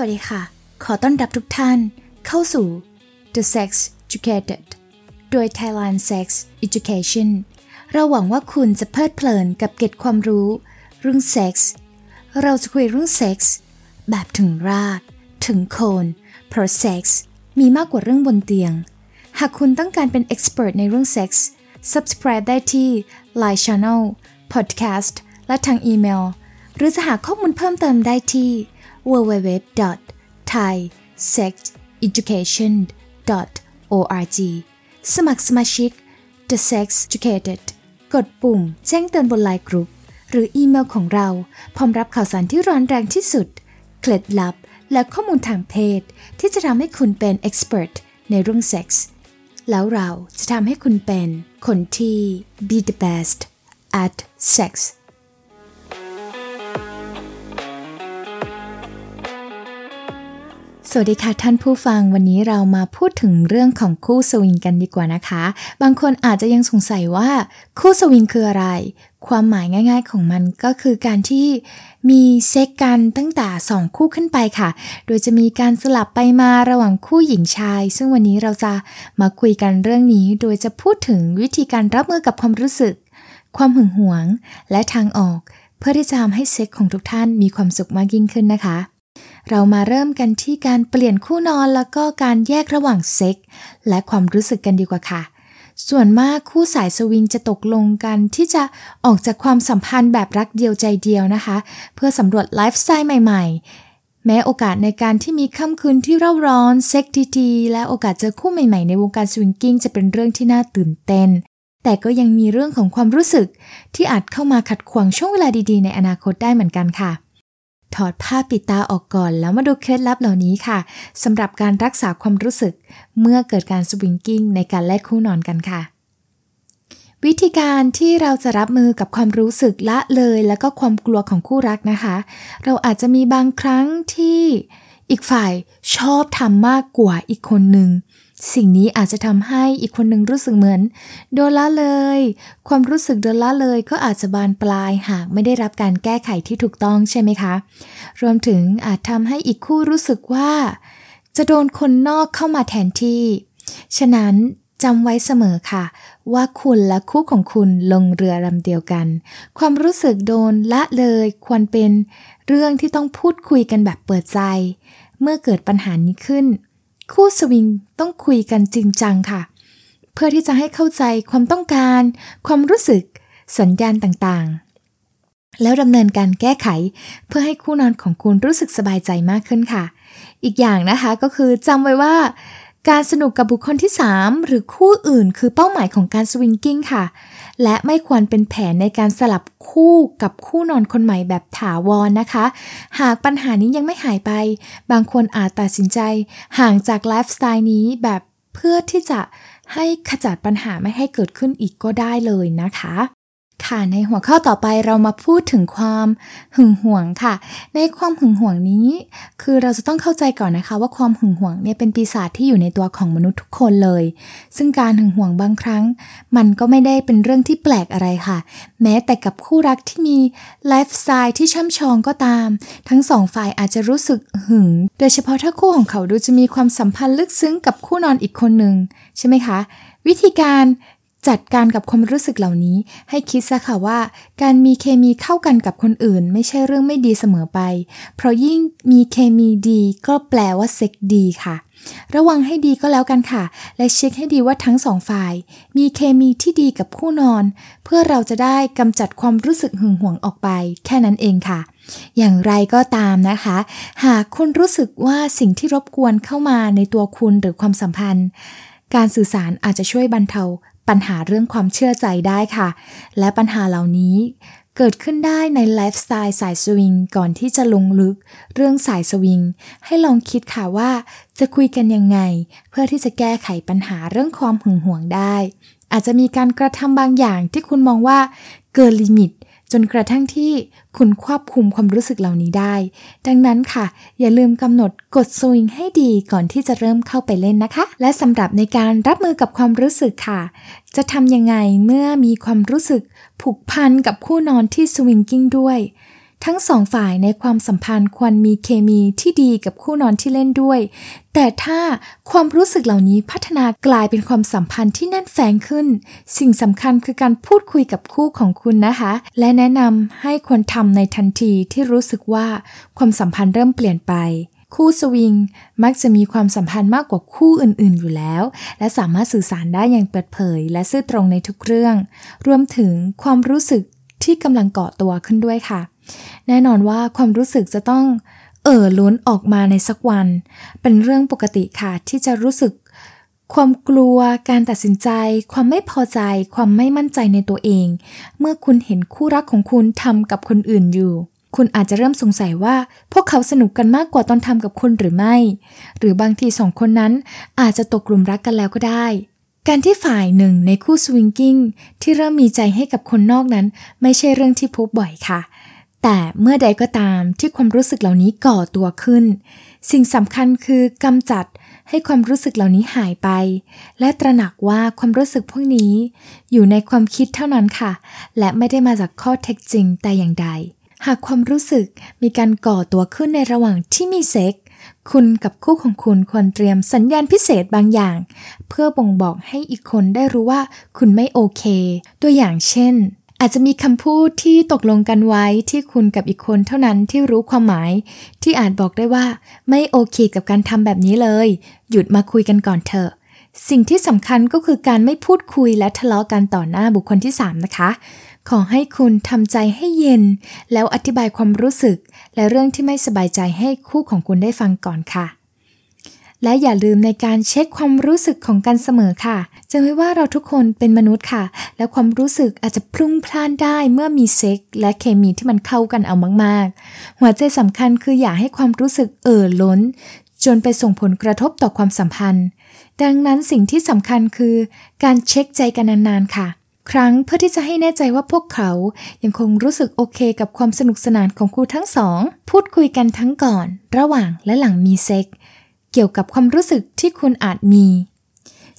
วัสดีค่ะ ขอต้อนรับทุกท่านเข้าสู่ The Sex Educated โดย Thailand Sex Education เราหวังว่าคุณจะเพลิดเพลินกับเกร็ดความรู้ เรื่องเซ็กส์เราจะคุยเรื่องเซ็กส์แบบถึงราก ถึงโคนเพราะเซ็กส์มีมากกว่าเรื่องบนเตียง หากคุณต้องการเป็น expert ในเรื่องเซ็กส์ subscribe ได้ที่ Line Channel Podcast และทางอีเมล หรือจะหาข้อมูลเพิ่มเติมได้ที่ www.thaisexeducation.org สมัครสมาชิก The Sex Educated กดปุ่ม แจ้งเตือนบนไลน์กรุ๊ปหรืออีเมลของเรา พร้อมรับข่าวสารที่ร้อนแรงที่สุด เคล็ดลับ และข้อมูลทางเพศ ที่จะทำให้คุณเป็น expert ในเรื่องเซ็กส์แล้วเราจะทำให้คุณเป็นคนที่ be the best at sex สวัสดีค่ะท่านผู้ฟังวันนี้เรามาพูดถึงเรื่องของคู่สวิงกันดีกว่านะคะ บางคนอาจจะยังสงสัยว่าคู่สวิงคืออะไร ความหมายง่าย ๆ ของมันก็คือการที่มีเซ็กกันตั้งแต่สองคู่ขึ้นไปค่ะ โดยจะมีการสลับไปมาระหว่างคู่หญิงชาย ซึ่งวันนี้เราจะมาคุยกันเรื่องนี้ โดยจะพูดถึงวิธีการรับมือกับความรู้สึก ความหึงหวง และทางออก เพื่อที่จะทำให้เซ็กของทุกท่านมีความสุขมากยิ่งขึ้นนะคะ เรามาเริ่มกันที่การเปลี่ยนคู่นอนแล้วก็การแยกระหว่างเซ็กและความรู้สึกกันดีกว่าค่ะ ส่วนมากคู่สายสวิงจะตกลงกันที่จะออกจากความสัมพันธ์แบบรักเดียวใจเดียวนะคะ เพื่อสำรวจไลฟ์สไตล์ใหม่ๆ แม้โอกาสในการที่มีค่ำคืนที่เร่าร้อนเซ็กดีๆและโอกาสเจอคู่ใหม่ๆในวงการสวิงกิ้งจะเป็นเรื่องที่น่าตื่นเต้น แต่ก็ยังมีเรื่องของความรู้สึกที่อาจเข้ามาขัดขวางช่วงเวลาดีๆ ในอนาคตได้เหมือนกันค่ะ ถอดผ้าปิดตาออกก่อน แล้วมาดูเคล็ดลับเหล่านี้ค่ะสำหรับการรักษาความรู้สึก เมื่อเกิดการสวิงกิ้งในการแลกคู่นอนกันค่ะ วิธีการที่เราจะรับมือกับความรู้สึกละเลย แล้วก็ความกลัวของคู่รักนะคะ เราอาจจะมีบางครั้งที่อีกฝ่ายชอบทำมากกว่าอีกคนหนึ่ง สิ่งนี้อาจจะทำให้อีกคนหนึ่งรู้สึกเหมือน โดนละเลย ความรู้สึกโดนละเลยก็อาจจะบานปลายหากไม่ได้รับการแก้ไขที่ถูกต้องใช่ไหมคะ รวมถึงอาจทำให้อีกคู่รู้สึกว่า จะโดนคนนอกเข้ามาแทนที่ ฉะนั้นจำไว้เสมอค่ะ ว่าคุณและคู่ของคุณลงเรือลำเดียวกัน ความรู้สึกโดนละเลยควรเป็นเรื่องที่ต้องพูดคุยกันแบบเปิดใจ เมื่อเกิดปัญหานี้ขึ้น คู่สวิงต้องคุยกันจริงจังค่ะ เพื่อที่จะให้เข้าใจความต้องการ ความรู้สึก สัญญาณต่างๆ แล้วดำเนินการแก้ไข เพื่อให้คู่นอนของคุณรู้สึกสบายใจมากขึ้นค่ะ อีกอย่างนะคะก็คือจำไว้ว่า การสนุกกับบุคคลที่ 3 หรือคู่อื่น คือเป้าหมายของการสวิงกิ้งค่ะ และไม่ควรเป็นแผนในการสลับคู่กับคู่นอนคนใหม่แบบถาวรนนะคะ หากปัญหานี้ยังไม่หายไป บางคนอาจตัดสินใจ ห่างจากไลฟ์สไตล์นี้แบบเพื่อที่จะให้ขจัดปัญหาไม่ให้เกิดขึ้นอีกก็ได้เลยนะคะ ค่ะในหัวข้อต่อไปเรามาพูดถึงความหึงหวงค่ะ ในความหึงหวงนี้ คือเราจะต้องเข้าใจก่อนนะคะ ว่าความหึงหวงเนี่ยเป็นปีศาจที่อยู่ในตัวของมนุษย์ทุกคนเลย ซึ่งการหึงหวงบางครั้ง มันก็ไม่ได้เป็นเรื่องที่แปลกอะไรค่ะ แม้แต่กับคู่รักที่มีไลฟ์สไตล์ที่ช่ำชองก็ตาม ทั้งสองฝ่ายอาจจะรู้สึกหึง โดยเฉพาะถ้าคู่ของเขาดูจะมีความสัมพันธ์ลึกซึ้งกับคู่นอนอีกคนหนึ่งใช่ไหมคะ วิธีการ จัดการกับความรู้สึกเหล่านี้ ให้คิดซะค่ะว่า การมีเคมีเข้ากันกับคนอื่น ไม่ใช่เรื่องไม่ดีเสมอไป เพราะยิ่งมีเคมีดีก็แปลว่าเซ็กดีค่ะ ระวังให้ดีก็แล้วกันค่ะ และเช็คให้ดีว่าทั้งสองฝ่าย มีเคมีที่ดีกับคู่นอน เพื่อเราจะได้กำจัดความรู้สึกหึงหวงออกไป แค่นั้นเองค่ะอย่างไรก็ตามนะคะ หากคุณรู้สึกว่าสิ่งที่รบกวนเข้ามาในตัวคุณหรือความสัมพันธ์ การสื่อสารอาจจะช่วยบรรเทา ปัญหาเรื่องความเชื่อใจได้ค่ะ และปัญหาเหล่านี้เกิดขึ้นได้ในไลฟ์สไตล์สายสวิงก่อนที่จะลงลึกเรื่องสายสวิง ให้ลองคิดค่ะว่าจะคุยกันยังไง เพื่อที่จะแก้ไขปัญหาเรื่องความหึงหวงได้ อาจจะมีการกระทำบางอย่างที่คุณมองว่าเกิน limit จนกระทั่งที่คุณควบคุมความรู้สึกเหล่านี้ได้ ดังนั้นค่ะ อย่าลืมกำหนดกฎสวิงให้ดีก่อนที่จะเริ่มเข้าไปเล่นนะคะ และสำหรับในการรับมือกับความรู้สึกค่ะ จะทำยังไงเมื่อมีความรู้สึกผูกพันกับคู่นอนที่ swinging ด้วย ทั้งสองฝ่ายในความสัมพันธ์ควรมีเคมีที่ดีกับคู่นอนที่เล่นด้วย แต่ถ้าความรู้สึกเหล่านี้พัฒนากลายเป็นความสัมพันธ์ที่แน่นแฟงขึ้น สิ่งสำคัญคือการพูดคุยกับคู่ของคุณนะคะ และแนะนำให้ควรทำในทันทีที่รู้สึกว่าความสัมพันธ์เริ่มเปลี่ยนไปคู่สวิงมักจะมีความสัมพันธ์มากกว่าคู่อื่น ๆ อยู่แล้ว และสามารถสื่อสารได้อย่างเปิดเผย และซื่อตรงในทุกเรื่อง รวมถึงความรู้สึกที่กำลังเกาะตัวขึ้นด้วยค่ะ แน่นอนว่าความรู้สึกจะต้องเอ่อล้นออกมาในสักวัน เป็นเรื่องปกติค่ะที่จะรู้สึก ความกลัว การตัดสินใจ ความไม่พอใจ ความไม่มั่นใจในตัวเอง เมื่อคุณเห็นคู่รักของคุณทำกับคนอื่นอยู่ คุณอาจจะเริ่มสงสัยว่า พวกเขาสนุกกันมากกว่าตอนทำกับคุณหรือไม่ หรือบางทีสองคนนั้น อาจจะตกกลุ่มรักกันแล้วก็ได้การที่ฝ่ายหนึ่งในคู่สวิงกิ้งที่เริ่มมีใจให้กับคนนอกนั้น ไม่ใช่เรื่องที่พบบ่อยค่ะ แต่เมื่อใดก็ตามที่ความรู้สึกเหล่านี้ก่อตัวขึ้น สิ่งสำคัญคือกำจัดให้ความรู้สึกเหล่านี้หายไป และตระหนักว่าความรู้สึกพวกนี้ อยู่ในความคิดเท่านั้นค่ะ และไม่ได้มาจากข้อเท็จจริงแต่อย่างใด หากความรู้สึกมีการก่อตัวขึ้นในระหว่างที่มีเซ็กคุณกับคู่ของคุณควรเตรียมสัญญาณพิเศษบางอย่าง เพื่อบ่งบอกให้อีกคนได้รู้ว่าคุณไม่โอเค ตัวอย่างเช่น อาจจะมีคำพูดที่ตกลงกันไว้ที่คุณกับอีกคนเท่านั้นที่รู้ความหมาย ที่อาจบอกได้ว่าไม่โอเคกับการทำแบบนี้เลย หยุดมาคุยกันก่อนเถอะ สิ่งที่สำคัญก็คือการไม่พูดคุยและทะเลาะกันต่อหน้าบุคคลที่ 3 นะคะ ขอให้คุณทำใจให้เย็น แล้วอธิบายความรู้สึก และเรื่องที่ไม่สบายใจให้คู่ของคุณได้ฟังก่อนค่ะ และอย่าลืมในการเช็คความรู้สึกของกันเสมอค่ะจะไว้ว่าเราทุกคนเป็นมนุษย์ค่ะ และความรู้สึกอาจจะพลุ่งพล่านได้เมื่อมีเซ็กและเคมีที่มันเข้ากันเอามาก ๆ หัวใจสำคัญคืออย่าให้ความรู้สึกเอ่อล้น จนไปส่งผลกระทบต่อความสัมพันธ์ ดังนั้นสิ่งที่สำคัญคือการเช็คใจกันนานๆค่ะครั้งเพื่อที่จะให้แน่ใจว่าพวกเขายังคงรู้สึกโอเคกับความสนุกสนานของคู่ทั้งสอง พูดคุยกันทั้งก่อน ระหว่างและหลังมีเซ็ก เกี่ยวกับความรู้สึกที่คุณอาจมี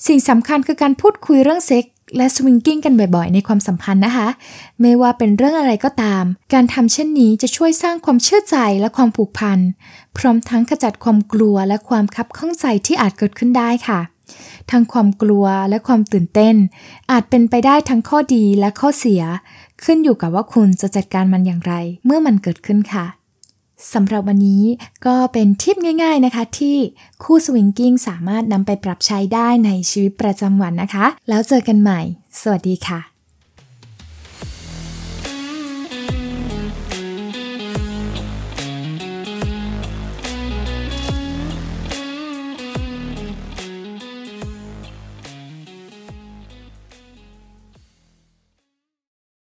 สิ่งสำคัญคือการพูดคุยเรื่องเซ็กและ swinging กันบ่อยๆ ในความสัมพันธ์นะคะ ไม่ว่าเป็นเรื่องอะไรก็ตาม การทำเช่นนี้จะช่วยสร้างความเชื่อใจและความผูกพัน พร้อมทั้งขจัดความกลัวและความคับข้องใจที่อาจเกิดขึ้นได้ค่ะ ทั้งความกลัวและความตื่นเต้น อาจเป็นไปได้ทั้งข้อดีและข้อเสีย ขึ้นอยู่กับว่าคุณจะจัดการมันอย่างไร เมื่อมันเกิดขึ้นค่ะ สำหรับวันนี้ก็เป็นทิปง่าย ๆนะคะ ที่คู่สวิงกิ้งสามารถนำไปปรับใช้ได้ในชีวิตประจำวันนะคะ แล้วเจอกันใหม่ สวัสดีค่ะ